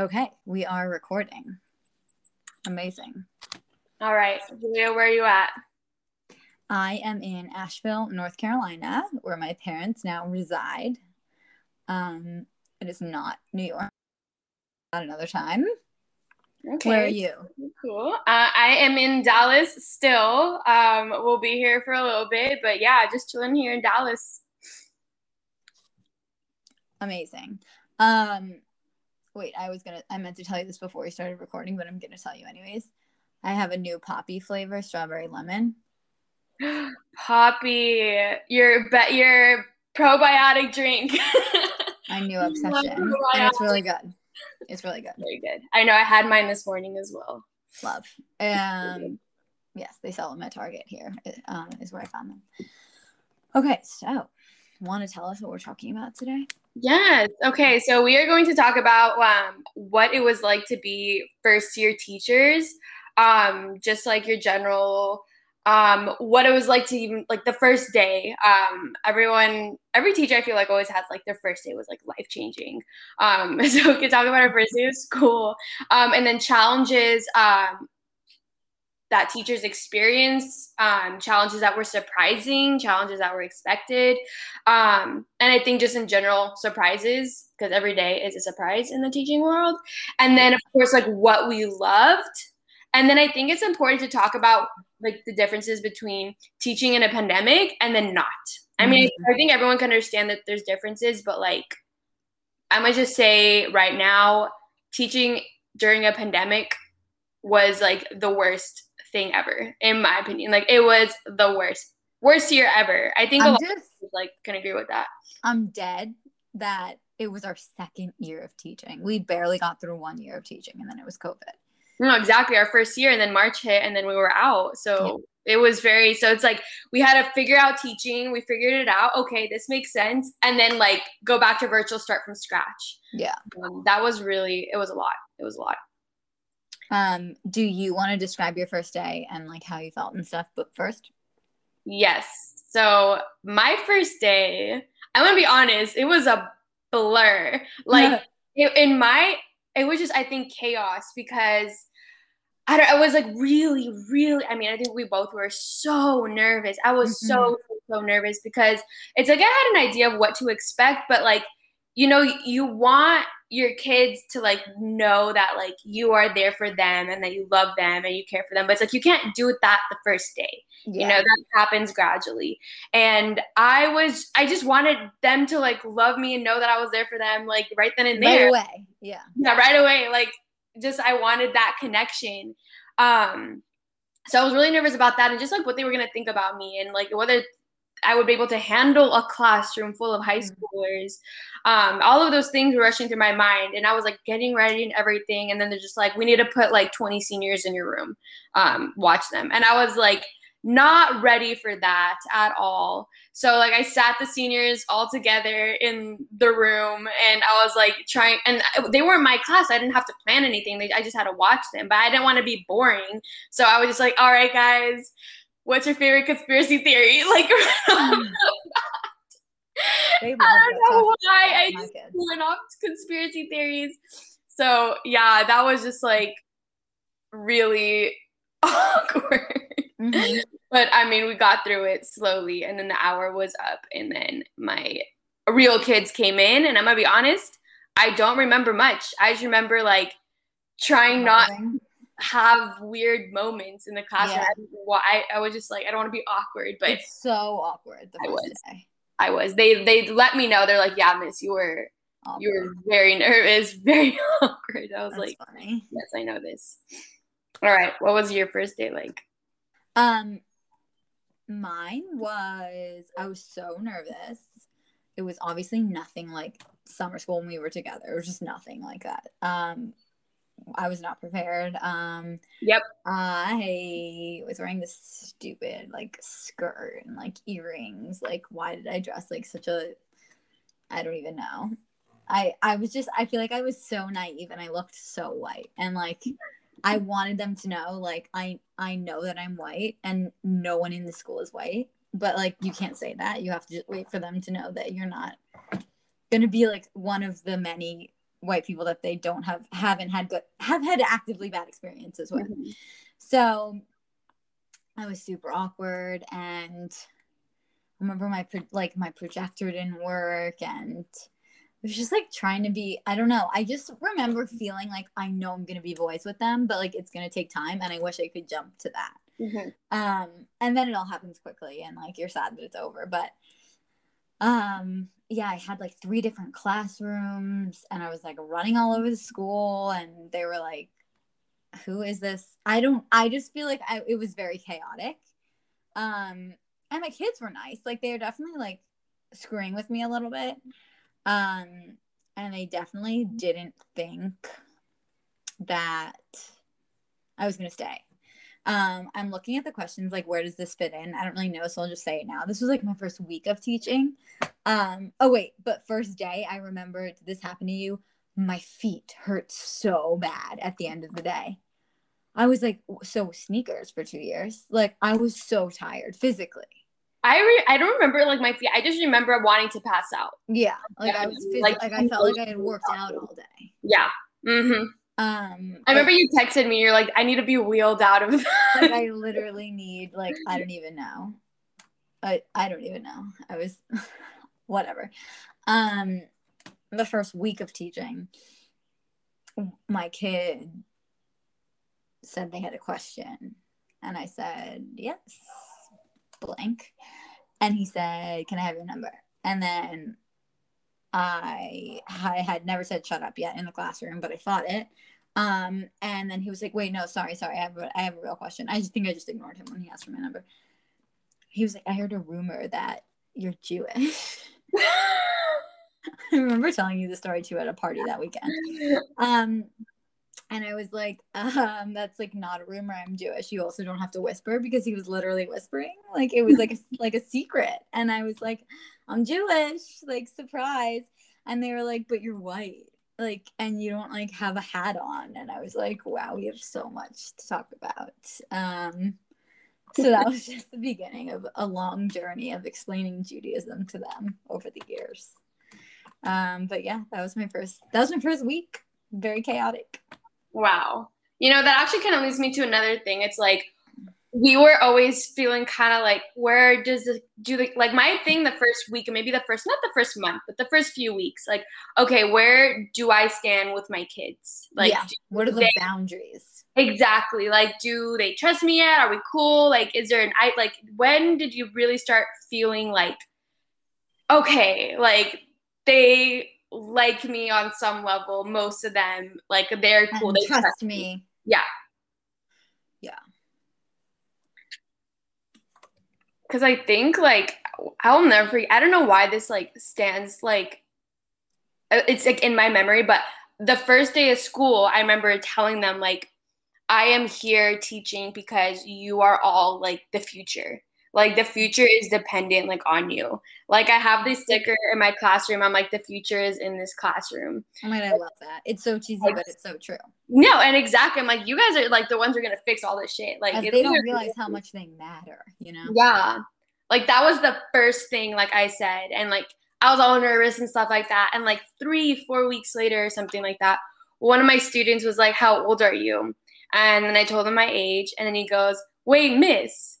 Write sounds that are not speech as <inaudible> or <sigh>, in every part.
Okay, we are recording. Amazing. All right, Julia, where are you at? I am in Asheville, North Carolina, where my parents now reside. Um, it is not New York. Not another time. Okay. Where are you? Cool. Uh, I am in Dallas still. Um, we'll be here for a little bit, but yeah, just chilling here in Dallas. Amazing. Um, wait, I was gonna, I meant to tell you this before we started recording, but I'm gonna tell you anyways. I have a new Poppi flavor, strawberry lemon. <gasps> Poppi, your be- your probiotic drink. <laughs> My new obsession, <laughs> and it's really good. It's really good. Very good. I know I had mine this morning as well. Love. Um, yes, they sell them at Target here. Um, is where I found them. Okay, so want to tell us what we're talking about today? Yes. Okay. So we are going to talk about um, what it was like to be first year teachers, um, just like your general, um, what it was like to even like the first day. Um, everyone, every teacher I feel like always has like their first day was like life changing. Um, <laughs> so we can talk about our first day of school, um, and then challenges. That teachers experience, um, challenges that were surprising, challenges that were expected. Um, and I think just in general, surprises, because every day is a surprise in the teaching world. And then, of course, like what we loved. And then I think it's important to talk about like the differences between teaching in a pandemic and then not. I mean, mm-hmm. I think everyone can understand that there's differences, but like, I'm gonna just say right now, teaching during a pandemic was like the worst thing ever, in my opinion. Like it was the worst, worst year ever. I think I'm a lot just, of like can agree with that. I'm dead that it was our second year of teaching. We barely got through one year of teaching, and then it was COVID. No, exactly. Our first year, and then March hit, and then we were out. So yeah. it was very. So it's like we had to figure out teaching. We figured it out. Okay, this makes sense, and then like go back to virtual, start from scratch. Yeah, um, that was really. It was a lot. It was a lot. Um, do you want to describe your first day and like how you felt and stuff? But first, yes. So my first day, I'm gonna be honest, it was a blur. <laughs> Like it, in my, it was just I think chaos because I don't. I was like really, really. I mean, I think we both were so nervous. I was mm-hmm. so so nervous because it's like I had an idea of what to expect, but like you know, you want your kids to like know that like you are there for them and that you love them and you care for them but it's like you can't do that the first day. Yeah. you know that happens gradually. And i was i just wanted them to like love me and know that i was there for them like right then and there. right away yeah. Yeah right away like just i wanted that connection. Um so i was really nervous about that and just like what they were going to think about me and like whether I would be able to handle a classroom full of high mm. schoolers. Um, all of those things were rushing through my mind, and I was like getting ready and everything. And then they're just like, "We need to put like 20 seniors in your room, um, watch them." And I was like, not ready for that at all. So like I sat the seniors all together in the room, and I was like trying, and they were in my class. I didn't have to plan anything. I just had to watch them, but I didn't want to be boring. So I was just like, "All right, guys." What's your favorite conspiracy theory? <laughs> Like, I don't <laughs> know why I just went off conspiracy theories. So yeah, that was just like really <laughs> awkward. Mm-hmm. But I mean, we got through it slowly, and then the hour was up, and then my real kids came in, and I'm gonna be honest, I don't remember much. I just remember like trying not have weird moments in the classroom. Yeah. Well, I, I was just like, I don't want to be awkward, but it's so awkward. I was. Day. I was. They they let me know. They're like, yeah, Miss, you were awkward. you were very nervous, <laughs> very awkward. I was That's like, funny. yes, I know this. All right, what was your first day like? Um, mine was I was so nervous. It was obviously nothing like summer school when we were together. It was just nothing like that. Um, I was not prepared. Um, yep. I was wearing this stupid like skirt and like earrings. Like, why did I dress like such a? I don't even know. I I was just I feel like I was so naive and I looked so white and like I wanted them to know like I I know that I'm white and no one in the school is white. But like you can't say that. You have to just wait for them to know that you're not gonna be like one of the many white people that they don't have haven't had good have had actively bad experiences with. Mhm. So I was super awkward and I remember my pro- like my projector didn't work and it was just like trying to be I don't know. I just remember feeling like I know I'm going to be voice with them, but like it's going to take time and I wish I could jump to that. Mhm. Um and then it all happens quickly and like you're sad that it's over, but um yeah, I had like three different classrooms and I was like running all over the school and they were like who is this? I don't I just feel like I it was very chaotic. Um and my kids were nice. Like they were definitely like screwing with me a little bit. Um and they definitely didn't think that I was going to stay. Um, I'm looking at the questions like where does this fit in? I don't really know, so I'll just say it now. This was like my first week of teaching. Um, oh wait, but first day I remember this happen to you? My feet hurt so bad at the end of the day. I was like so sneakers for two years. Like I was so tired physically. I re- I don't remember like my feet. I just remember wanting to pass out. Yeah, like I was phys- Like, like, I felt like I had worked out all day. Yeah. Mm-hmm. Um, I remember you texted me. You're like, I need to be wheeled out of like that. I literally need like I don't even know. I I don't even know. I was <laughs> whatever. Um the first week of teaching my kid said they had a question and I said, "Yes." blank. And he said, "Can I have your number?" And then I I had never said shut up yet in the classroom, but I thought it. Um, and then he was like, "Wait, no, sorry, sorry, I have a, I have a real question." I just think I just ignored him when he asked for my number. He was like, "I heard a rumor that you're Jewish." <laughs> I remember telling you the story too at a party that weekend. Um, and I was like, um, that's like not a rumor. I'm Jewish. You also don't have to whisper because he was literally whispering. Like it was like a, like a secret. And I was like, I'm Jewish. Like surprise. And they were like, but you're white. Like, and you don't like have a hat on. And I was like, wow, we have so much to talk about. Um, so that was <laughs> just the beginning of a long journey of explaining Judaism to them over the years. Um, but yeah, that was my first. That was my first week. Very chaotic. Wow. You know, that actually kind of leads me to another thing. It's like we were always feeling kind of like, where does the do the like my thing the first week and maybe the first not the first month, but the first few weeks, like, okay, where do I stand with my kids? Like yeah. What are the they- boundaries? exactly. Like, do they trust me yet? Are we cool? Like, is there an I like when did you really start feeling like okay, like they like me on some level, most of them, like they're cool. And They trust me. Yeah. Yeah. Cause I think like I'll never forget. I don't know why this like stands like uh, it's like in my memory, but the first day of school, I remember telling them like I am here teaching because you are all like the future. Like the future is dependent like on you. Like I have this sticker in my classroom. I'm like the future is in this classroom. Oh my god, I love that. It's so cheesy, but it's so true. No, and exactly. I'm like you guys are like the ones who are gonna fix all this shit. Like they don't realize how much they matter, you know? Yeah. Like that was the first thing, like I said. And like I was all nervous and stuff like that. And like three, four weeks later or something like that, one of my students was like, How old are you? And then I told him my age. And then he goes, Wait, miss,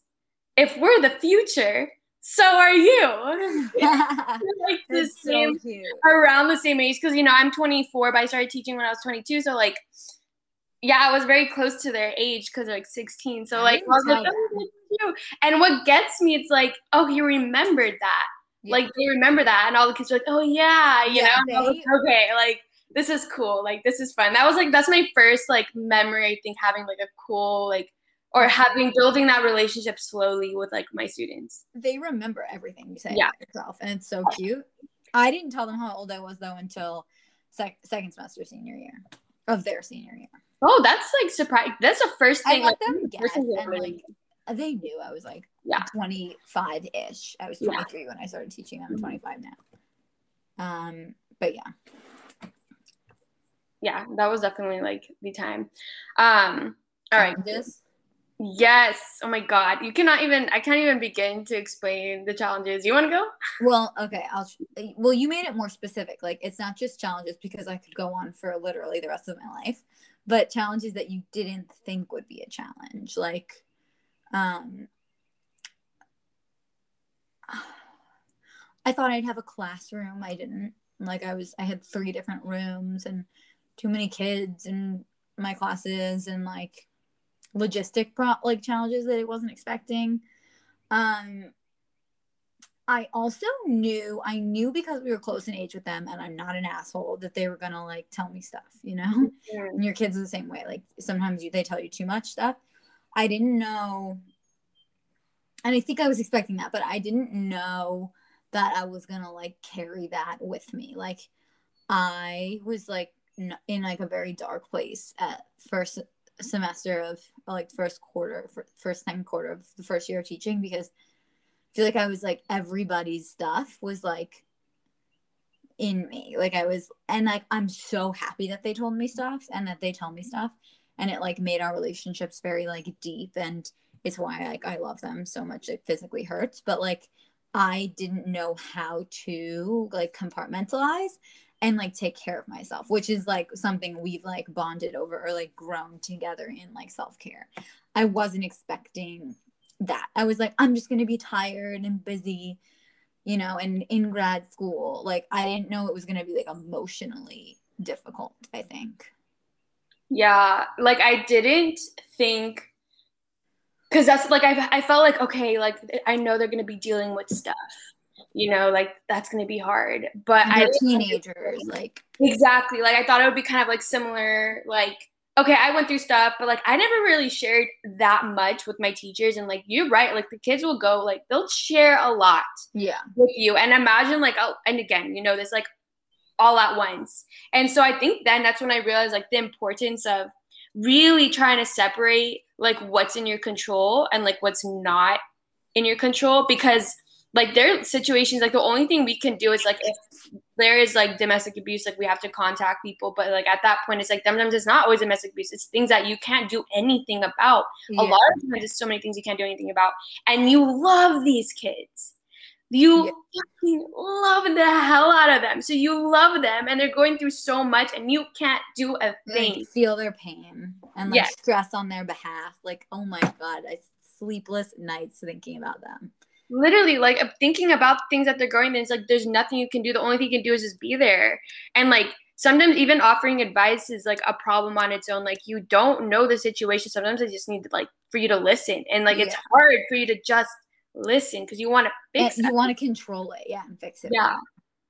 if we're the future, so are you. <laughs> Like the That's same cute. around the same age because you know I'm 24, but I started teaching when I was 22. So like, yeah, I was very close to their age because they're like 16. So like, like, "Oh, and what gets me, it's like, oh, you remembered that. Yeah. Like they remember that, and all the kids were like, oh yeah, you Yeah, know, And I was they- like, okay, like this is cool, like this is fun. That was like that's my first like memory. I think having like a cool like or having building that relationship slowly with like my students. they remember everything you say Yeah. yourself, and it's so cute. I didn't tell them how old I was though until sec- second semester senior year of their senior year. Oh, that's like surprise. That's the first thing. I let like, them guess, and really- like they knew I was like Yeah. 25 ish. I was Yeah. 23 when I started teaching. I'm Mhm. 25 now. Um, but yeah, yeah, that was definitely like the time. Um, all right. Challenges. Yes. Oh my god. You cannot even I can't even begin to explain the challenges. You want to go? Well, okay. I'll Well, you made it more specific. Like it's not just challenges because I could go on for literally the rest of my life, but challenges that you didn't think would be a challenge. Like um I thought I'd have a classroom. I didn't. Like I was I had three different rooms and too many kids in my classes and like logistic pro- like challenges that I wasn't expecting. Um I also knew I knew because we were close in age with them and I'm not an asshole that they were gonna like tell me stuff, you know? Yeah. <laughs> And your kids are the same way. Like sometimes you, they tell you too much stuff. I didn't know and I think I was expecting that, but I didn't know that I was gonna like carry that with me. Like I was like in like a very dark place at first semester of like first quarter, first time quarter of the first year of teaching because I feel like I was like everybody's stuff was like in me. Like I was, and like I'm so happy that they told me stuff and that they tell me stuff, and it like made our relationships very like deep, and it's why like I love them so much. It physically hurts, but like I didn't know how to like compartmentalize and like take care of myself which is like something we've like bonded over or like grown together in like self-care. I wasn't expecting that. I was like i'm just going to be tired and busy you know and in grad school like i didn't know it was going to be like emotionally difficult i think. Yeah like i didn't think because that's like I, I felt like okay like i know they're going to be dealing with stuff you know, like that's gonna be hard. But I teenagers, like exactly. Like I thought it would be kind of like similar, like okay, I went through stuff, but like I never really shared that much with my teachers. And like you're right, like the kids will go, like they'll share a lot, yeah, with you. And imagine like, oh, and again, you know, this like all at once. And so I think then that's when I realized like the importance of really trying to separate like what's in your control and like what's not in your control because like their situations like the only thing we can do is like if there is like domestic abuse like we have to contact people but like at that point it's like sometimes it's not always domestic abuse. It's things that you can't do anything about. Yeah. a lot of times there's so many things you can't do anything about. And you love these kids. You yeah. love the hell out of them. So you love them and they're going through so much and you can't do a thing like, feel their pain and like stress on their behalf. Like oh my god i sleepless nights thinking about them literally like thinking about things that they're going through it's like there's nothing you can do. The only thing you can do is just be there. And like sometimes even offering advice is like a problem on its own. Like you don't know the situation. Sometimes i just need to like for you to listen. And like yeah. it's hard for you to just listen because you want to fix it you want to control it. Yeah and fix it. Yeah.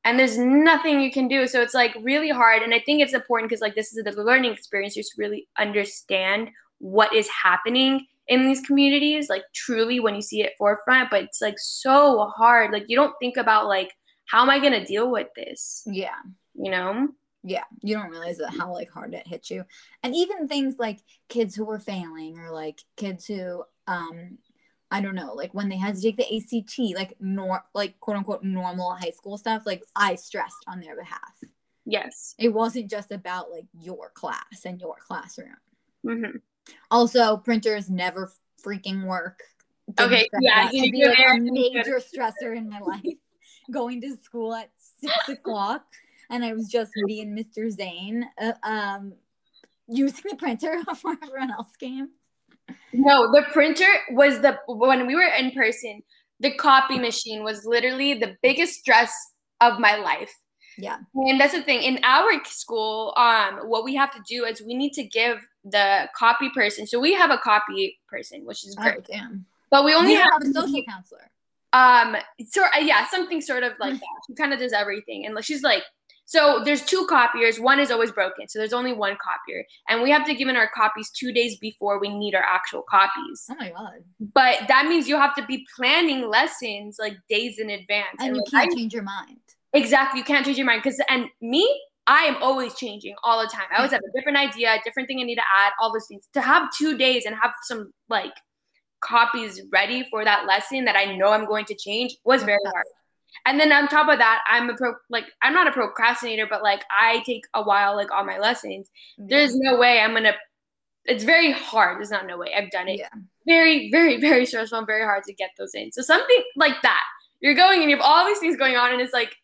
And there's nothing you can do. So it's like really hard. And i think it's important because like this is the learning experience. You just really understand what is happening in these communities like truly when you see it forefront but it's like so hard like you don't think about like how am i going to deal with this yeah you know yeah you don't realize that how like hard it hits you and even things like kids who were failing or like kids who um I don't know, like when they had to take the ACT, like nor like quote unquote normal high school stuff, like I stressed on their behalf. Yes. It wasn't just about like your class and your classroom. Mm-hmm. Also, printers never freaking work. Didn't okay, yeah, you be like a major stressor in my life. <laughs> Going to school at six <laughs> o'clock, and I was just me and Mr. Zane, uh, um, using the printer <laughs> before everyone else came. No, the printer was the when we were in person. The copy machine was literally the biggest stress of my life. Yeah. And that's the thing. In our school, um, what we have to do is we need to give the copy person. So we have a copy person, which is great. Oh, damn. But we only have, have, a social counselor. Um, sort uh, yeah, something sort of like that. She kind of does everything, and like she's like, so there's two copiers. One is always broken, so there's only one copier, and we have to give in our copies two days before we need our actual copies. Oh my god! But that means you have to be planning lessons like days in advance, and, and you like, can't I, change your mind. Exactly, you can't change your mind because and me, I am always changing all the time. I always have a different idea, a different thing I need to add, all those things. To have two days and have some like copies ready for that lesson that I know I'm going to change was very hard. And then on top of that, I'm a pro like I'm not a procrastinator, but like I take a while like on my lessons. Mm-hmm. There's no way I'm gonna it's very hard. There's not no way. I've done it. Yeah. Very, very, very stressful and very hard to get those in. So something like that. You're going and you have all these things going on, and it's like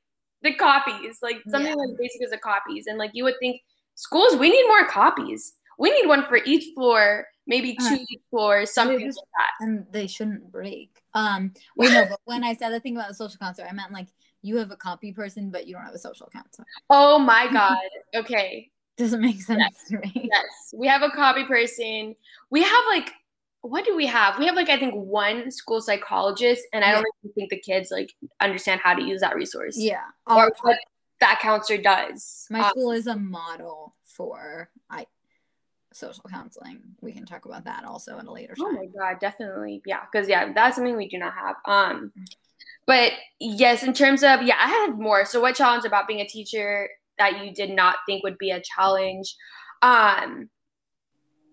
the copies, like something Yeah. like basic as the copies. And like you would think schools, we need more copies. We need one for each floor, maybe two Uh, each floor, something just- like that. and they shouldn't break. Um, wait, no, but when I said the thing about the social counselor, I meant like you have a copy person, but you don't have a social counselor. Oh my god. Okay. <laughs> Doesn't make sense to me. Yes. We have a copy person. We have like what do we have? We have like I think one school psychologist, and I don't even think the kids like understand how to use that resource. Yeah. Or Our- what that counselor does. my Um, school is a model for I social counseling. We can talk about that also at a later Oh time. my god, definitely. Yeah, because yeah, that's something we do not have. Um but yes, in terms of yeah, I had more. So what challenge about being a teacher that you did not think would be a challenge? Um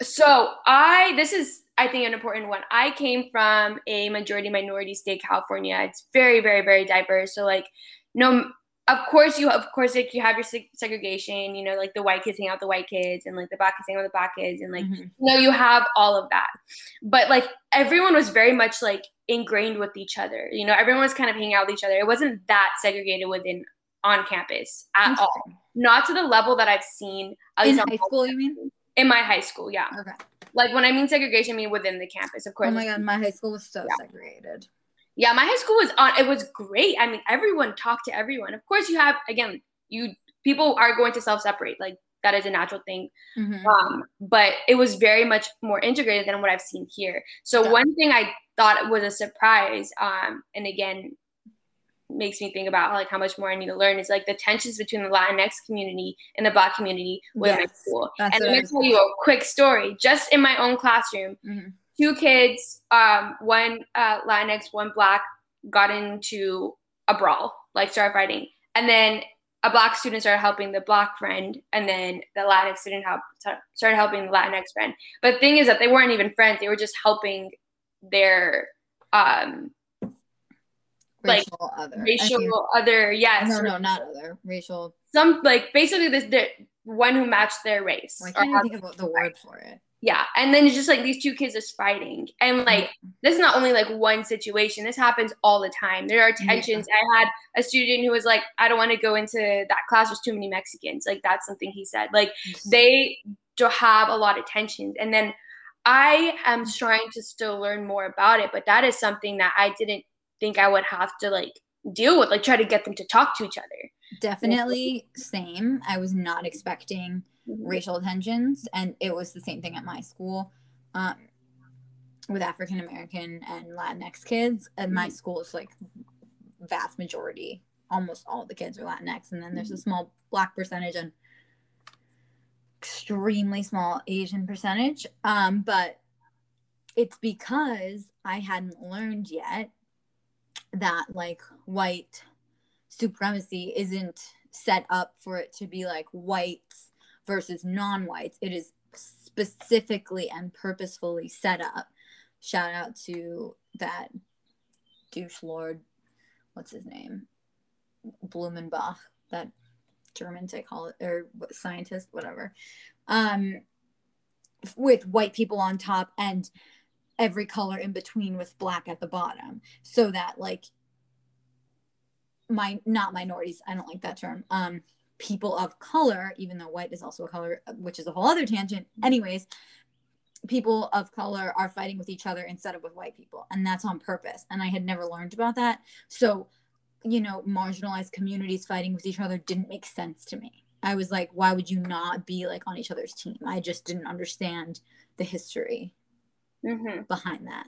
so I this is I think an important one. I came from a majority minority state, California. It's very, very, very diverse. So like no of course you of course like you have your seg- segregation, you know, like the white kids hang out with the white kids and like the black kids hang out with the black kids and like Mhm. no you have all of that but like everyone was very much like ingrained with each other you know everyone was kind of hanging out with each other it wasn't that segregated within on campus at all not to the level that i've seen In high school, you mean? in my high school yeah Okay. Like when i mean segregation i mean within the campus of course Oh my god, my high school was so Yeah. segregated. yeah my high school was on it was great i mean everyone talked to everyone of course you have again you people are going to self-separate like that is a natural thing Mhm. um, but it was very much more integrated than what I've seen here. So Yeah. one thing I thought was a surprise, um, and again makes me think about like how much more I need to learn is like the tensions between the Latinx community and the Black community within my school. And let me tell you a quick story. Just in my own classroom, Mhm. two kids, um, one uh, Latinx, one Black, got into a brawl, like started fighting, and then a black student started helping the black friend, and then the Latinx student help, started helping the Latinx friend. But the thing is that they weren't even friends; they were just helping their um, like, Racial other. Racial other. Yes, No, no, not other. Racial. some like basically this the one who matched their race. Or can't think what the word for it? yeah, and then it's just like these two kids just fighting, and mm-hmm. like this is not only like one situation this happens all the time there are tensions i had a student who was like i don't want to go into that class there's too many mexicans like that's something he said like they do have a lot of tensions and then i am trying to still learn more about it but that is something that i didn't think i would have to like deal with like try to get them to talk to each other Definitely same. I was not expecting racial tensions, and it was the same thing at my school. Um, with African American and Latinx kids, and my Mhm. school is like vast majority, almost all the kids are Latinx, and then there's a small Black percentage and extremely small Asian percentage. Um, but it's because I hadn't learned yet that like white supremacy isn't set up for it to be like whites versus non-whites. It is specifically and purposefully set up. Shout out to that douche lord. What's his name? Blumenbach, that German psychologist or scientist, whatever. Um, with white people on top and every color in between with black at the bottom, so that like my not minorities i don't like that term um people of color even though white is also a color which is a whole other tangent. Anyways people of color are fighting with each other instead of with white people and that's on purpose and i had never learned about that. So you know marginalized communities fighting with each other didn't make sense to me. I was like why would you not be like on each other's team? I just didn't understand the history mm-hmm. behind that.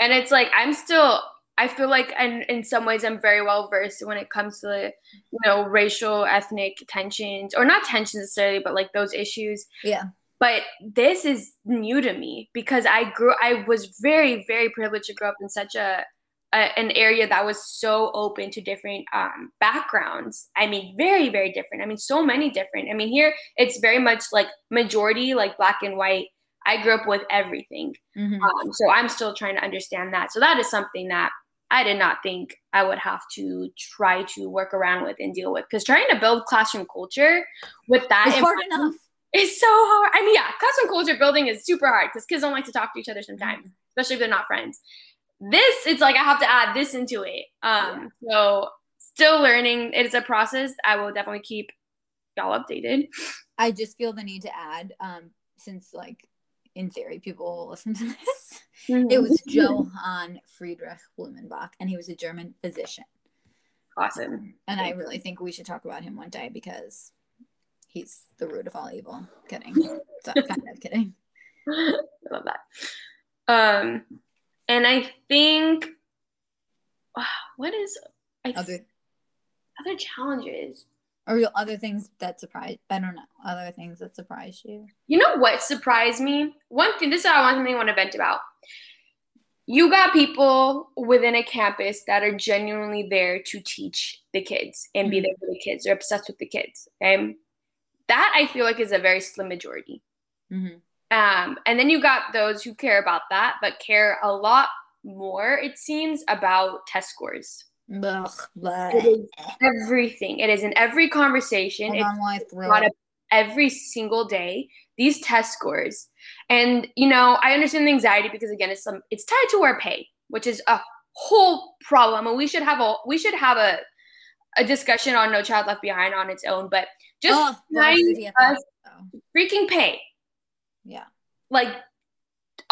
And it's like i'm still i feel like and in some ways i'm very well versed when it comes to the, you know racial ethnic tensions or not tensions necessarily but like those issues. Yeah. But this is new to me because i grew i was very very privileged to grow up in such a, a an area that was so open to different um, backgrounds. I mean very very different. I mean so many different. I mean here it's very much like majority like black and white i grew up with everything Mhm. um, so I'm still trying to understand that. So that is something that I did not think I would have to try to work around with and deal with. Because trying to build classroom culture with that, it's hard enough It's so hard. I mean, yeah, classroom culture building is super hard because kids don't like to talk to each other sometimes, especially if they're not friends. This, it's like I have to add this into it. Um, so still learning. It is a process. I will definitely keep y'all updated. I just feel the need to add, um, since like in theory people will listen to <laughs> this. Mm-hmm. It was Johann Friedrich Blumenbach, and he was a German physician. Awesome. And I really think we should talk about him one day because he's the root of all evil. Kidding. So, <laughs> kind of kidding. I love that. Um, and I think, <sighs> what is I, other other challenges? Or real other things that surprise? I don't know. Other things that surprise you? You know what surprised me? One thing. This is I want want to vent about. You got people within a campus that are genuinely there to teach the kids and be mm-hmm. there for the kids. They're obsessed with the kids. Okay, that I feel like is a very slim majority. Mm-hmm. Um, and then you got those who care about that, but care a lot more, it seems, about test scores. Ugh, it is everything. It is in every conversation. It's brought up every single day. These test scores, and you know, I understand the anxiety because again, it's some it's tied to our pay, which is a whole problem. And we should have a we should have a a discussion on No Child Left Behind on its own. But just oh, us freaking pay. Yeah. Like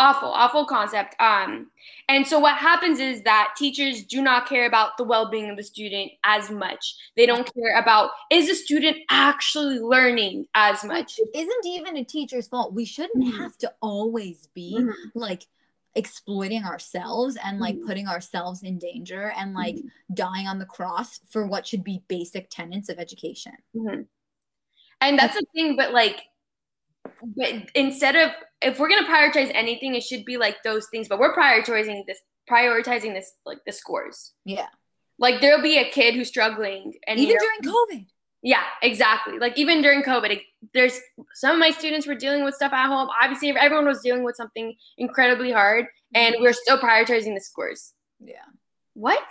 awful awful concept um and so what happens is that teachers do not care about the well-being of the student as much they don't care about is the student actually learning as much Which isn't even a teacher's fault we shouldn't mm-hmm. have to always be mm-hmm. like exploiting ourselves and like mm-hmm. putting ourselves in danger and like mm-hmm. dying on the cross for what should be basic tenets of education mm-hmm. and that's the thing but like but instead of if we're gonna prioritize anything, it should be like those things. But we're prioritizing this, prioritizing this like the scores. Yeah. Like there'll be a kid who's struggling, and even during COVID. Yeah, exactly. Like even during COVID, it, there's some of my students were dealing with stuff at home. Obviously, everyone was dealing with something incredibly hard, and mm-hmm. we're still prioritizing the scores. Yeah. What?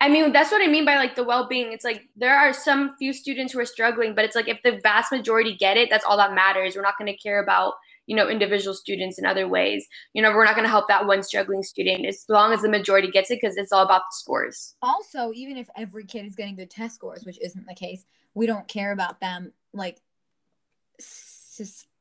I mean, that's what I mean by like the well being. It's like there are some few students who are struggling, but it's like if the vast majority get it, that's all that matters. We're not going to care about, you know, individual students in other ways. You know, we're not going to help that one struggling student as long as the majority gets it because it's all about the scores. Also, even if every kid is getting good test scores, which isn't the case, we don't care about them like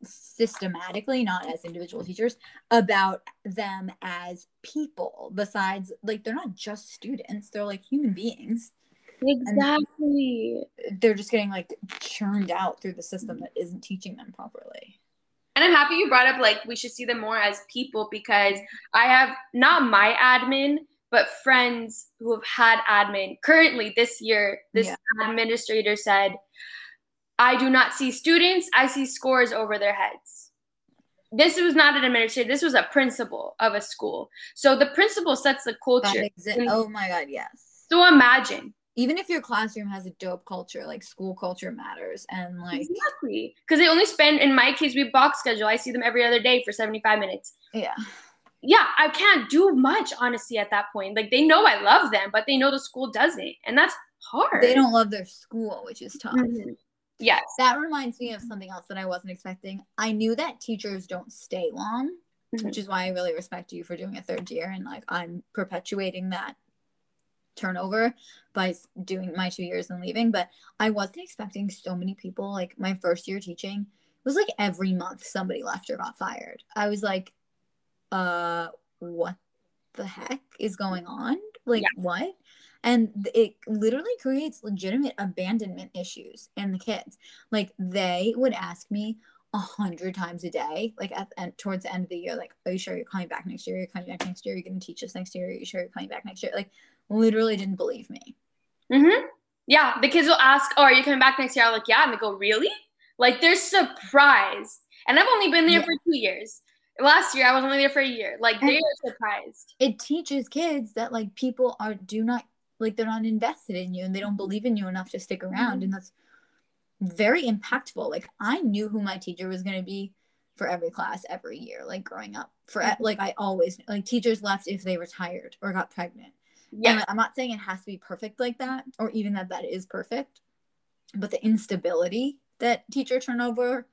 systematically not as individual teachers about them as people. Besides like they're not just students they're like human beings. Exactly. and they're just getting like churned out through the system that isn't teaching them properly. And i'm happy you brought up like we should see them more as people because i have not my admin but friends who have had admin. Currently this year this yeah. administrator said I do not see students, I see scores over their heads. This was not an administrator, this was a principal of a school. So the principal sets the culture. Exi- oh my God, yes. So imagine. Even if your classroom has a dope culture, like school culture matters. And like. Exactly. Because they only spend, in my case, we box schedule. I see them every other day for 75 minutes. Yeah. Yeah, I can't do much, honestly, at that point. Like they know I love them, but they know the school doesn't. And that's hard. They don't love their school, which is tough. Mm-hmm. Yes. That reminds me of something else that I wasn't expecting. I knew that teachers don't stay long, mm-hmm. which is why I really respect you for doing a third year and like I'm perpetuating that turnover by doing my two years and leaving. But I wasn't expecting so many people. Like my first year teaching was like every month somebody left or got fired. I was like, uh, what the heck is going on? Like, yeah. what? And it literally creates legitimate abandonment issues in the kids. Like they would ask me a hundred times a day like at and towards the end of the year like are you sure you're coming back next year? You're coming back next year? You're going to teach us next year? Are you sure you're coming back next year? Like literally didn't believe me. Mm-hmm. Yeah the kids will ask oh are you coming back next year? I'm like yeah. And they go really? Like they're surprised. And i've only been there yeah. for two years. Last year i was only there for a year. Like they're surprised. it teaches kids that like people are do not like they're not invested in you and they don't believe in you enough to stick around mm-hmm. and that's very impactful like i knew who my teacher was going to be for every class every year like growing up for mm-hmm. like i always like teachers left if they retired or got pregnant yeah i'm not saying it has to be perfect like that or even that that is perfect but the instability that teacher turnover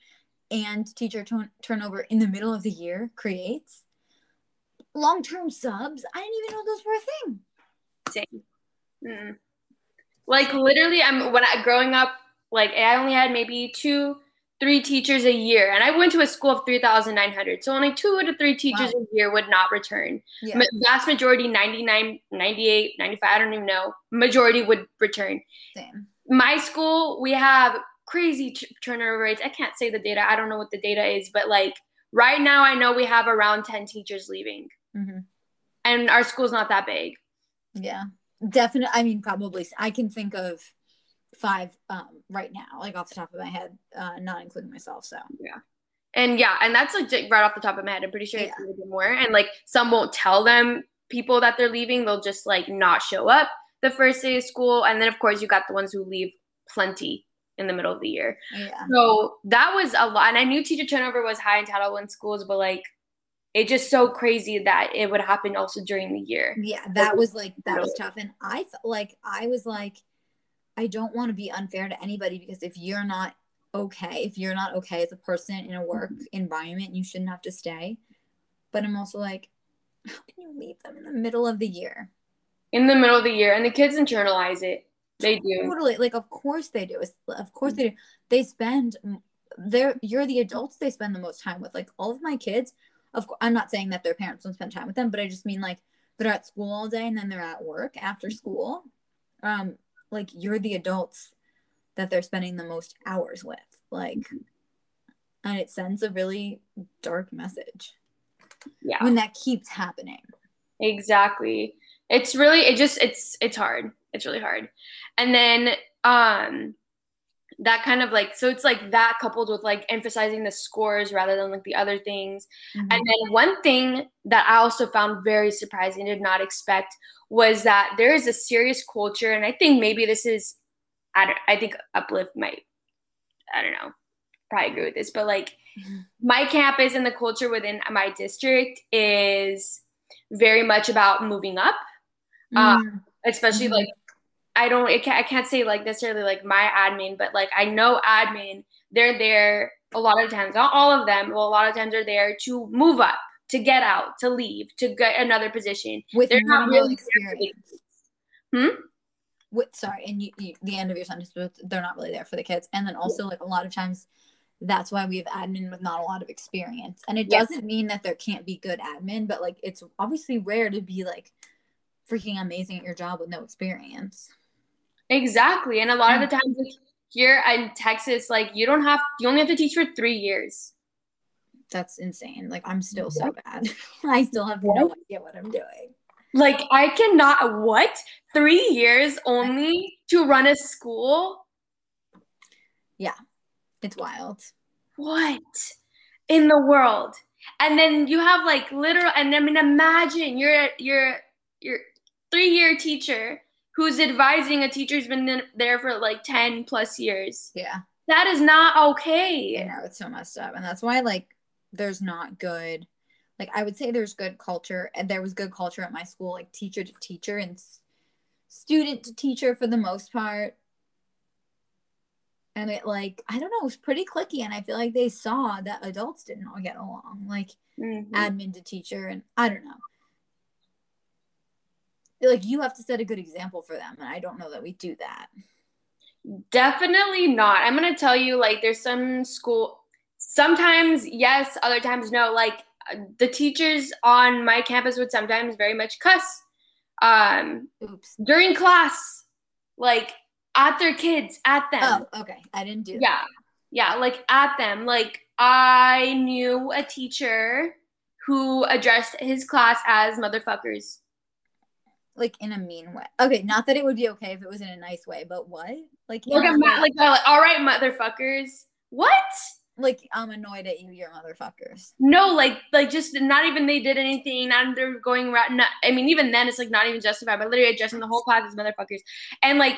and teacher turn- turnover in the middle of the year creates long-term subs i didn't even know those were a thing Same. Mm. Like literally, I'm when I growing up, like I only had maybe two, three teachers a year, and I went to a school of three thousand nine hundred. So only two to three teachers Wow. a year would not return. yeah Ma- Vast majority, 99, 98, 95, I don't even know. Majority would return. same My school, we have crazy t- turnover rates. I can't say the data. I don't know what the data is, but like right now, I know we have around ten teachers leaving, hmm and our school's not that big. yeah definitely i mean probably i can think of five um right now like off the top of my head uh not including myself so yeah. And yeah, and that's like right off the top of my head. I'm pretty sure it's Yeah. a little bit more. And like some won't tell them people that they're leaving. They'll just like not show up the first day of school. And then of course you got the ones who leave plenty in the middle of the year. yeah So that was a lot. And I knew teacher turnover was high in Title One schools, but like it's just so crazy that it would happen also during the year. yeah that was like that was tough and i felt like i was like i don't want to be unfair to anybody because if you're not okay if you're not okay as a person in a work mm-hmm. environment you shouldn't have to stay but i'm also like how can you leave them in the middle of the year In the middle of the year. And the kids internalize it. They do. totally like of course they do of course mm-hmm. they do they spend they're you're the adults they spend the most time with like all of my kids of course i'm not saying that their parents don't spend time with them but i just mean like they're at school all day and then they're at work after school um like you're the adults that they're spending the most hours with like and it sends a really dark message Yeah. when that keeps happening Exactly. It's really it just it's it's hard. It's really hard. And then um that kind of like so it's like that coupled with like emphasizing the scores rather than like the other things. And then one thing that I also found very surprising, did not expect, was that there is a serious culture, and I think maybe this is, I don't, I think Uplift might, I don't know, probably agree with this, but like Mhm. my campus and the culture within my district is very much about moving up, uh, Mm. especially like I don't, I can't, I can't say like necessarily like my admin, but like I know admin, they're there a lot of times, not all of them, well, a lot of times they're there to move up, to get out, to leave, to get another position. with they're not really there for the experience Hmm? with sorry and you, you the end of your sentence but they're not really there for the kids and then also like a lot of times that's why we have admin with not a lot of experience and it Yeah. doesn't mean that there can't be good admin but like it's obviously rare to be like freaking amazing at your job with no experience Exactly. And a lot of the mm. times like, here in Texas, like you don't have, you only have to teach for three years. that's insane like i'm still so bad <laughs> i still have no idea what i'm doing Like I cannot, what? Three years only to run a school? Yeah. It's wild What in the world? And then you have like literal, and I mean, imagine you're you're you're three year teacher who's advising a teacher who's been there for like ten plus years. yeah That is not okay. know it's so messed up, and that's why like there's not good. Like I would say there's good culture, and there was good culture at my school, like teacher to teacher and student to teacher for the most part. And it like I don't know, it was pretty clicky, and I feel like they saw that adults didn't all get along, like Mhm. admin to teacher, and I don't know. Like you have to set a good example for them, and I don't know that we do that. Definitely not. I'm gonna tell you, like, there's some school. Sometimes yes, other times no. Like the teachers on my campus would sometimes very much cuss um, Oops. during class, like at their kids, at them. Oh, okay. I didn't do that. Yeah, yeah, like at them. Like I knew a teacher who addressed his class as motherfuckers. Like in a mean way. Okay, not that it would be okay if it was in a nice way, but what? Like, Like, a I'm not, like, like, all right, motherfuckers. What? like I'm annoyed at you, you're motherfuckers. No, like like just not even they did anything. Not they're going right. Not, I mean, even then it's like not even justified. But literally addressing the whole class as motherfuckers, and like,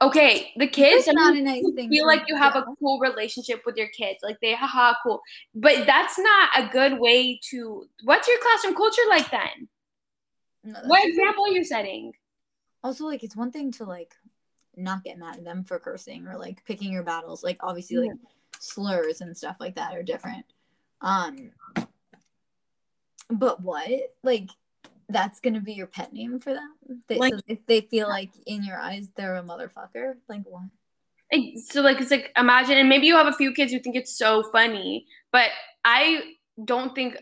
okay, the kids. Not a nice thing. feel like you have a cool relationship with your kids. Like they, haha, cool. But that's not a good way to. What's your classroom culture like then? No, What true. example are you setting? Also, like it's one thing to like not get mad at them for cursing or like picking your battles. Like obviously, like slurs and stuff like that are different. Um, but what like that's gonna be your pet name for them? They, Like- so if they feel like in your eyes they're a motherfucker, like what? Like, So like it's like imagine and maybe you have a few kids who think it's so funny, but I don't think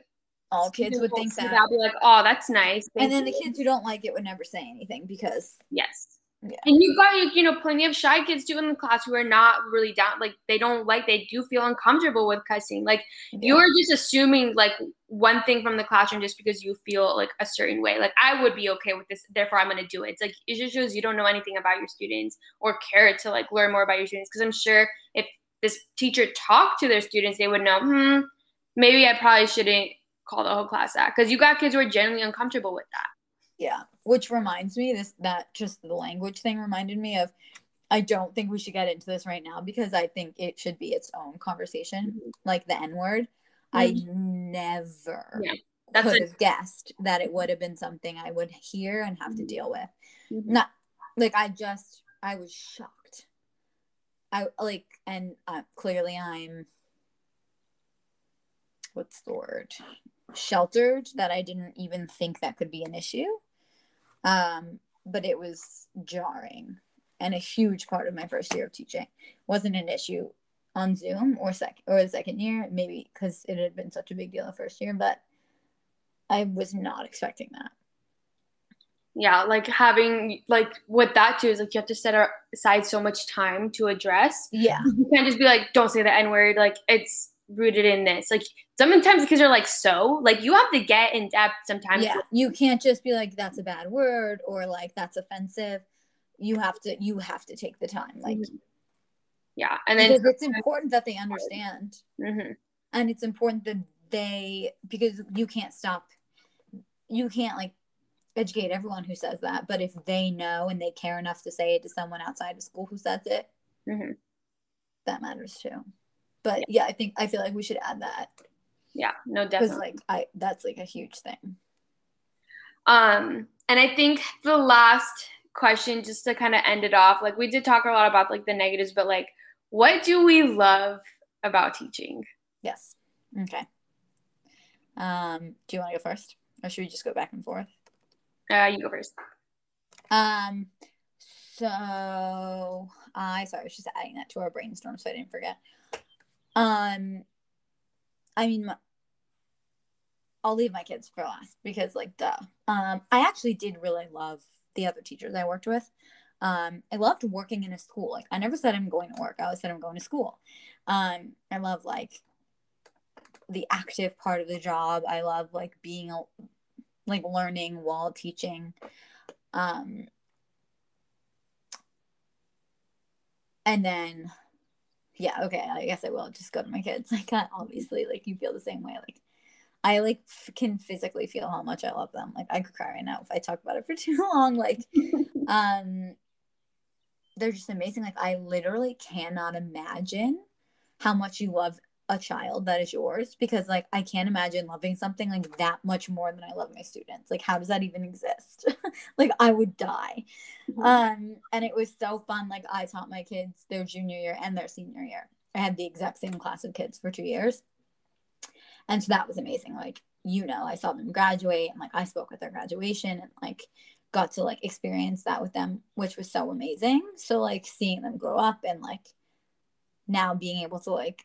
All kids would think that. Be like, oh, that's nice. And Thank then the kids who don't like it would never say anything because Yes. Yeah. And you've got you know plenty of shy kids too in the class who are not really down like they don't like they do feel uncomfortable with cussing. Like you're just assuming like one thing from the classroom just because you feel like a certain way. Like I would be okay with this, therefore I'm gonna do it. It's like it just shows you don't know anything about your students or care to like learn more about your students. Because I'm sure if this teacher talked to their students, they would know, hmm, maybe I probably shouldn't call the whole class that. Because you got kids who are genuinely uncomfortable with that. Yeah, which reminds me this that just the language thing reminded me of I don't think we should get into this right now because I think it should be its own conversation, like the N word. I never Yeah, That's could a, have guessed that it would have been something I would hear and have to Mhm. deal with. Mhm. Not like I just I was shocked. I like and uh, clearly I'm what's the word sheltered that I didn't even think that could be an issue. Um, but it was jarring and a huge part of my first year of teaching wasn't an issue on Zoom or sec or the second year, maybe because it had been such a big deal the first year, but I was not expecting that. yeah, like having like what that too is like you have to set aside so much time to address. Yeah. You can't just be like, don't say the N word. Like it's rooted in this. Like sometimes the kids are like so like you have to get in depth sometimes. Yeah. You can't just be like that's a bad word or like that's offensive. You have to you have to take the time. Like Yeah, and then because it's important that they understand. mhm. and it's important that they because you can't stop you can't like educate everyone who says that but if they know and they care enough to say it to someone outside of school who says it Mhm. that matters too but yeah i think i feel like we should add that yeah, no, definitely. like i that's like a huge thing Um, and I think the last question, just to kind of end it off, like we did talk a lot about like the negatives, but like, what do we love about teaching? yes okay um do you want to go first or should we just go back and forth Uh, you go first. Um, so I sorry, I was just adding that to our brainstorm so I didn't forget. Um, I mean, my, I'll leave my kids for last because, like, duh. Um, I actually did really love the other teachers I worked with. Um, I loved working in a school. Like, I never said I'm going to work. I always said I'm going to school. Um, I love like the active part of the job. I love like being a, like learning while teaching. Um, and then, yeah, okay, I guess I will just go to my kids. Like, <laughs> I- obviously, like you feel the same way. Like, I like f- can physically feel how much I love them. Like, I could cry right now if I talk about it for <laughs> too long. Like, <laughs> um, they're just amazing. Like, I literally cannot imagine how much you love a child that is yours because like I can't imagine loving something like that much more than I love my students. Like how does that even exist? <laughs> like I would die. Um and it was so fun like I taught my kids their junior year and their senior year. I had the exact same class of kids for 2 years. And so that was amazing. Like you know, I saw them graduate and like I spoke at their graduation and like got to like experience that with them, which was so amazing. So like seeing them grow up and like now being able to like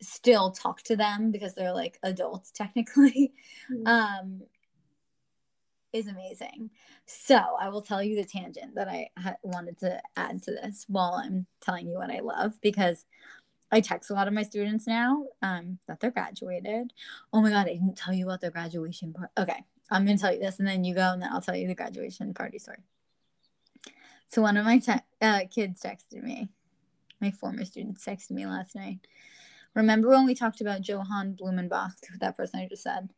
still talk to them because they're like adults technically Mhm. um is amazing. So i will tell you the tangent that i ha- wanted to add to this while i'm telling you what i love because i text a lot of my students now um that they're graduated. Oh my god i didn't tell you about their graduation part okay i'm gonna tell you this and then you go and then i'll tell you the graduation party story. So one of my te- uh, kids texted me my former students texted me last night Remember when we talked about Johann Blumenbach, that person I just said?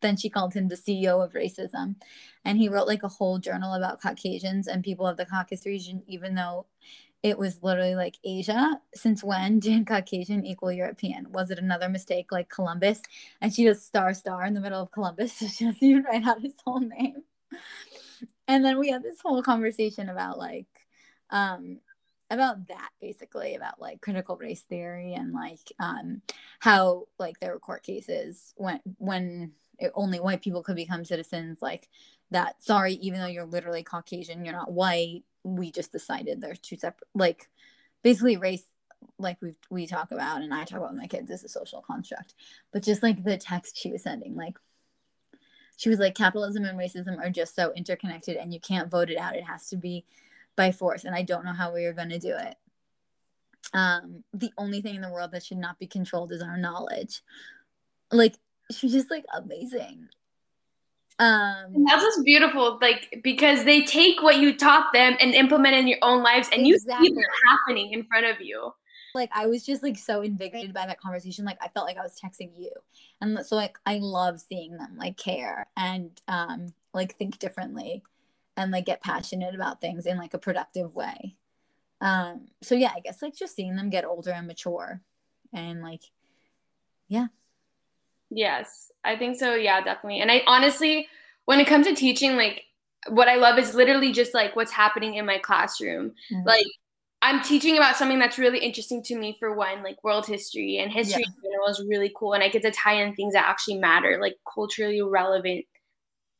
Then she called him the CEO of racism. And he wrote like a whole journal about Caucasians and people of the Caucasus region, even though it was literally like Asia. Since when did Caucasian equal European? Was it another mistake like Columbus? And she does star star in the middle of Columbus. So <laughs> she doesn't even write out his whole name. And then we had this whole conversation about like, um, about that basically about like critical race theory and like um how like there were court cases when when it, only white people could become citizens like that sorry even though you're literally caucasian you're not white we just decided there's two separate like basically race like we we talk about and I talk about with my kids is a social construct. But just like the text she was sending like she was like capitalism and racism are just so interconnected and you can't vote it out. It has to be by force and i don't know how we are going to do it um the only thing in the world that should not be controlled is our knowledge like she's just like amazing um that's just beautiful like because they take what you taught them and implement in your own lives and exactly. you see it happening in front of you like I was just like so invigorated by that conversation. Like I felt like I was texting you. And so like I love seeing them like care and um like think differently and like get passionate about things in like a productive way. Um so yeah, I guess like just seeing them get older and mature and like yeah. Yes, I think so. Yeah, definitely. And I honestly when it comes to teaching like what I love is literally just like what's happening in my classroom. Mm-hmm. Like I'm teaching about something that's really interesting to me for one, like world history and history yeah. in general is really cool. And I get to tie in things that actually matter, like culturally relevant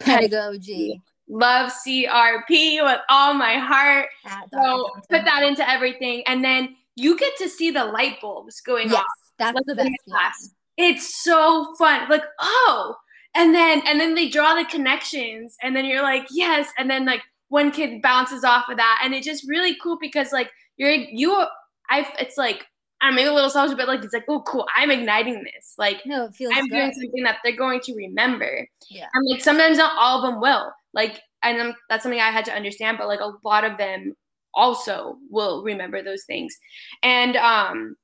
pedagogy. Love CRP with all my heart. so put that into everything. And then you get to see the light bulbs going yes, off. That's like, the best class. It's so fun. Like, oh, and then and then they draw the connections, and then you're like, yes, and then like one kid bounces off of that, and it's just really cool because like you're you I it's like I'm maybe a little selfish, but like it's like, oh cool, I'm igniting this. Like no, it feels I'm good. doing something that they're going to remember. Yeah. And like sometimes not all of them will. Like and then that's something I had to understand, but like a lot of them also will remember those things. And um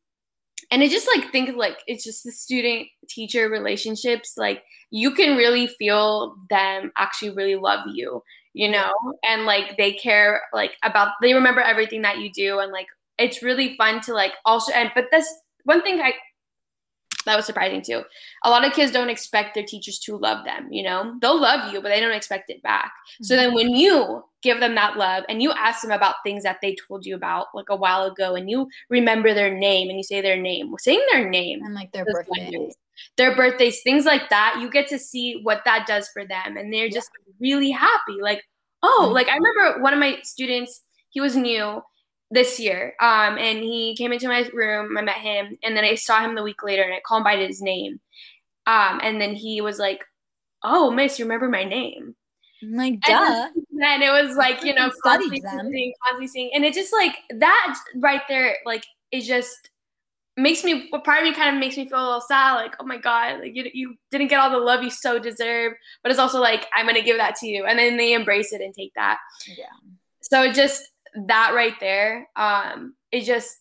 and it just like think like it's just the student teacher relationships like you can really feel them actually really love you you know and like they care like about they remember everything that you do and like it's really fun to like also and but this one thing i that was surprising too a lot of kids don't expect their teachers to love them you know they'll love you but they don't expect it back mm-hmm. so then when you give them that love and you ask them about things that they told you about like a while ago and you remember their name and you say their name saying their name and like their birthday their birthdays, things like that. You get to see what that does for them, and they're just really happy. Like, oh, mm-hmm. like I remember one of my students. He was new this year, um, and he came into my room. I met him, and then I saw him the week later, and I called him by his name. Um, and then he was like, "Oh, Miss, you remember my name?" like, duh. <laughs> And, and it was like, you know, constantly seeing, constantly seeing, and it just like that right there, like, it just makes me part of me kind of makes me feel a little sad like oh my god like you, you didn't get all the love you so deserve but it's also like i'm gonna give that to you and then they embrace it and take that yeah so just that right there um is just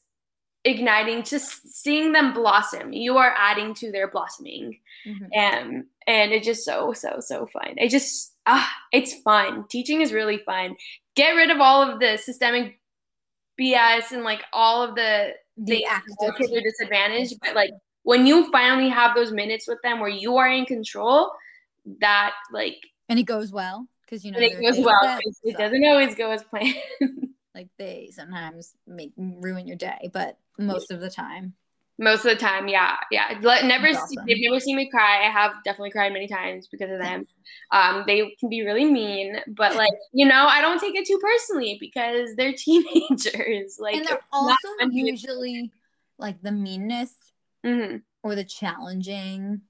igniting just seeing them blossom. You are adding to their blossoming. Mm-hmm. and and it's just so so so fun. It just ah it's fun. Teaching is really fun. Get rid of all of the systemic bs and like all of the the kids are disadvantaged, but like when you finally have those minutes with them where you are in control, that like and it goes well because you know it goes well. It doesn't always go as planned. <laughs> like they sometimes make ruin your day, but most of the time. Most of the time, yeah, yeah. Let, never, awesome. they've never seen me cry. I have definitely cried many times because of <laughs> them. Um, they can be really mean, but like you know, I don't take it too personally because they're <laughs> teenagers. Like, and they're also usually like the meanness mm-hmm. or the challenging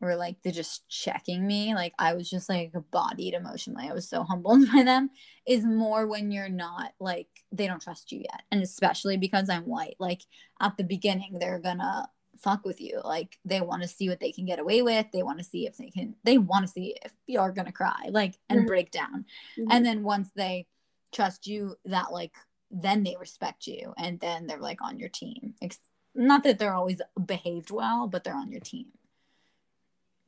or like they're just checking me like i was just like bodied emotionally. I was so humbled <laughs> by them is more when you're not like they don't trust you yet. And especially because i'm white like at the beginning they're gonna fuck with you. Like they want to see what they can get away with. They want to see if they can they want to see if you're gonna cry like and mm-hmm. break down. Mm-hmm. and then once they trust you that like then they respect you and then they're like on your team. Not that they're always behaved well but they're on your team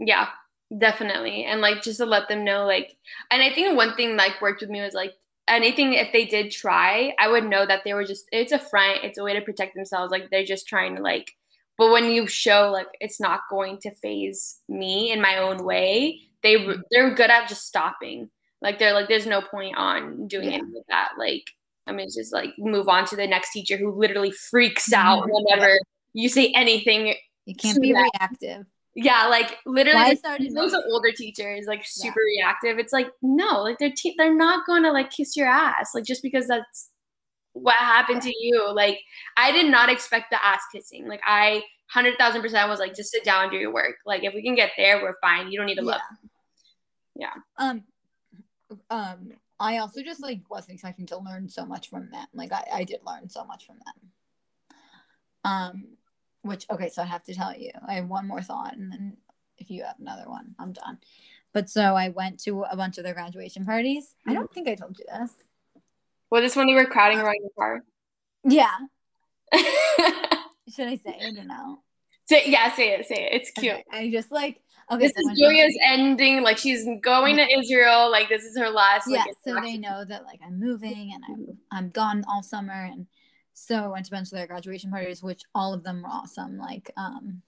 yeah, definitely. And like just to let them know, like, and I think one thing like worked with me was like anything if they did try, I would know that they were just it's a front, it's a way to protect themselves. Like they're just trying to like but when you show like it's not going to faze me in my own way, they they're good at just stopping. Like they're like there's no point on doing yeah. any of that. Like I mean, just like move on to the next teacher who literally freaks out Mhm. whenever you say anything. You can't be Yeah. reactive. Yeah, like literally, the- started those are older teachers, like super reactive. It's like no, like they're te- they're not going to like kiss your ass, like just because that's what happened to you. Like I did not expect the ass kissing. Like I hundred thousand percent was like, just sit down and do your work. Like if we can get there, we're fine. You don't need to love. Yeah. Um, um, I also just like wasn't expecting to learn so much from them. Like I, I did learn so much from them. Um, which okay, so I have to tell you, I have one more thought, and then if you have another one, I'm done. But so I went to a bunch of their graduation parties. I don't think I told you this. Was this when you were crowding around your car? Yeah. <laughs> Should I say it or no? say, yeah, say it, say it. It's cute. Okay, I just like okay. This so is Julia's ending. Like she's going to Israel. Like this is her last. yeah Like, so they know that like i'm moving and i'm i'm gone all summer and so i went to a bunch of their graduation parties which all of them were awesome. Like um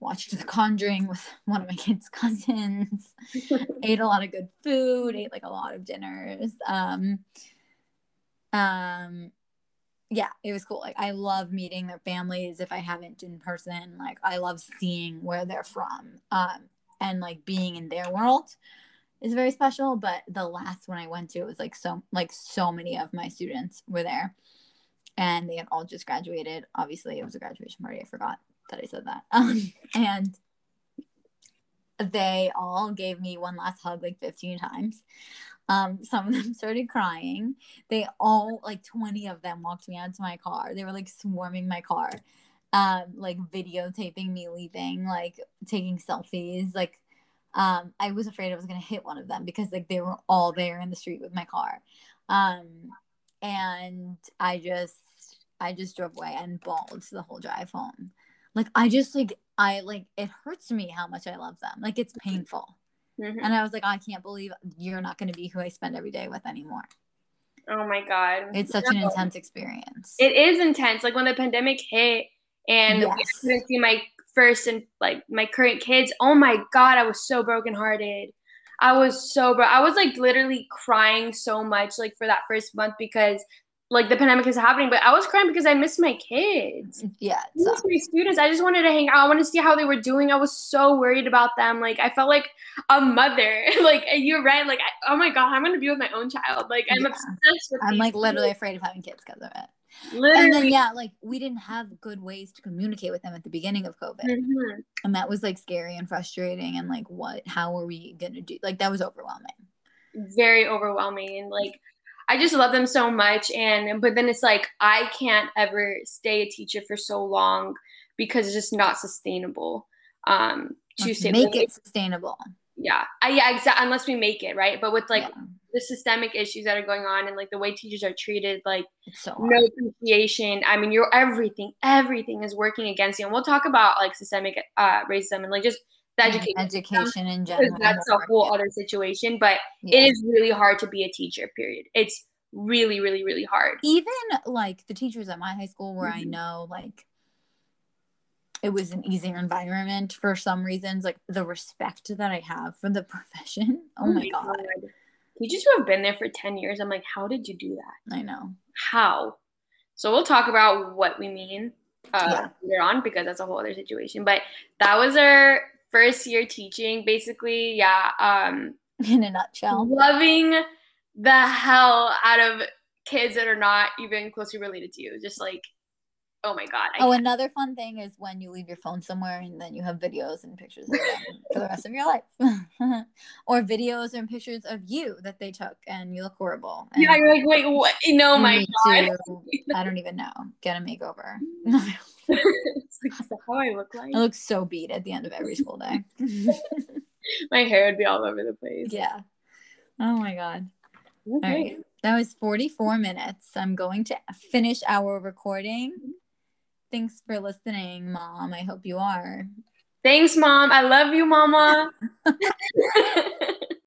watched the conjuring with <laughs> one of my kids <laughs> cousins. <laughs> Ate a lot of good food ate like a lot of dinners. Um um yeah it was cool. Like i love meeting their families if i haven't in person. Like i love seeing where they're from. Um and like being in their world is very special but the last one i went to it was like so like so many of my students were there and they had all just graduated. Obviously it was a graduation party. I forgot that i said that. <laughs> Um, and they all gave me one last hug like 15 times. Um, some of them <laughs> started crying. They all like 20 of them walked me out to my car. They were like swarming my car um like videotaping me leaving like taking selfies like um i was afraid i was going to hit one of them because like they were all there in the street with my car. Um and i just i just drove away and bawled the whole drive home like i just like i like it hurts me how much i love them like it's painful Mhm. and i was like i can't believe you're not going to be who i spend every day with anymore Oh my god. it's such an intense experience It is intense. Like when the pandemic hit and I couldn't see my first and like my current kids. Oh my god, I was so brokenhearted. I was so bro. I was like literally crying so much like for that first month because like the pandemic is happening. But I was crying because I missed my kids. yeah I it miss sucks. my students. I just wanted to hang out. I want to see how they were doing. I was so worried about them. Like I felt like a mother. <laughs> like you're right. Like I, oh my god, I'm gonna be with my own child. Like I'm Yeah. obsessed with. i'm like literally afraid of having kids because of it literally. and then yeah like we didn't have good ways to communicate with them at the beginning of covid Mhm. and that was like scary and frustrating and like what how are we gonna do like that was overwhelming very overwhelming and like I just love them so much and but then it's like I can't ever stay a teacher for so long because it's just not sustainable. Um to stay make it sustainable yeah. I, yeah, exactly unless we make it, right? But with like Yeah, the systemic issues that are going on and like the way teachers are treated, like so no appreciation. I mean, you're everything, everything is working against you. And we'll talk about like systemic uh racism and like just education education in general that's a whole other situation. But Yeah. it is really hard to be a teacher period it's really really really hard even like the teachers at my high school where I Mhm. know like it was an easier environment for some reasons, like the respect that I have for the <laughs> profession. Oh my god. teachers who have been there for 10 years i'm like how did you do that I know. how so we'll talk about what we mean uh Yeah. later on because that's a whole other situation but that was our first year teaching basically yeah um <laughs> In a nutshell. loving the hell out of kids that are not even closely related to you just like oh my god I Oh, another fun thing is when you leave your phone somewhere and then you have videos and pictures of them <laughs> for the rest of your life. <laughs> or videos and pictures of you that they took and you look horrible. And yeah you're like wait what no my god to- I don't even know. Get a makeover. <laughs> it's like, is that how I look like? I look so beat at the end of every school day. <laughs> My hair would be all over the place. yeah. Oh my god. Okay. All right. That was 44 minutes. I'm going to finish our recording. Thanks for listening, Mom. I hope you are. Thanks, mom. I love you, mama. <laughs>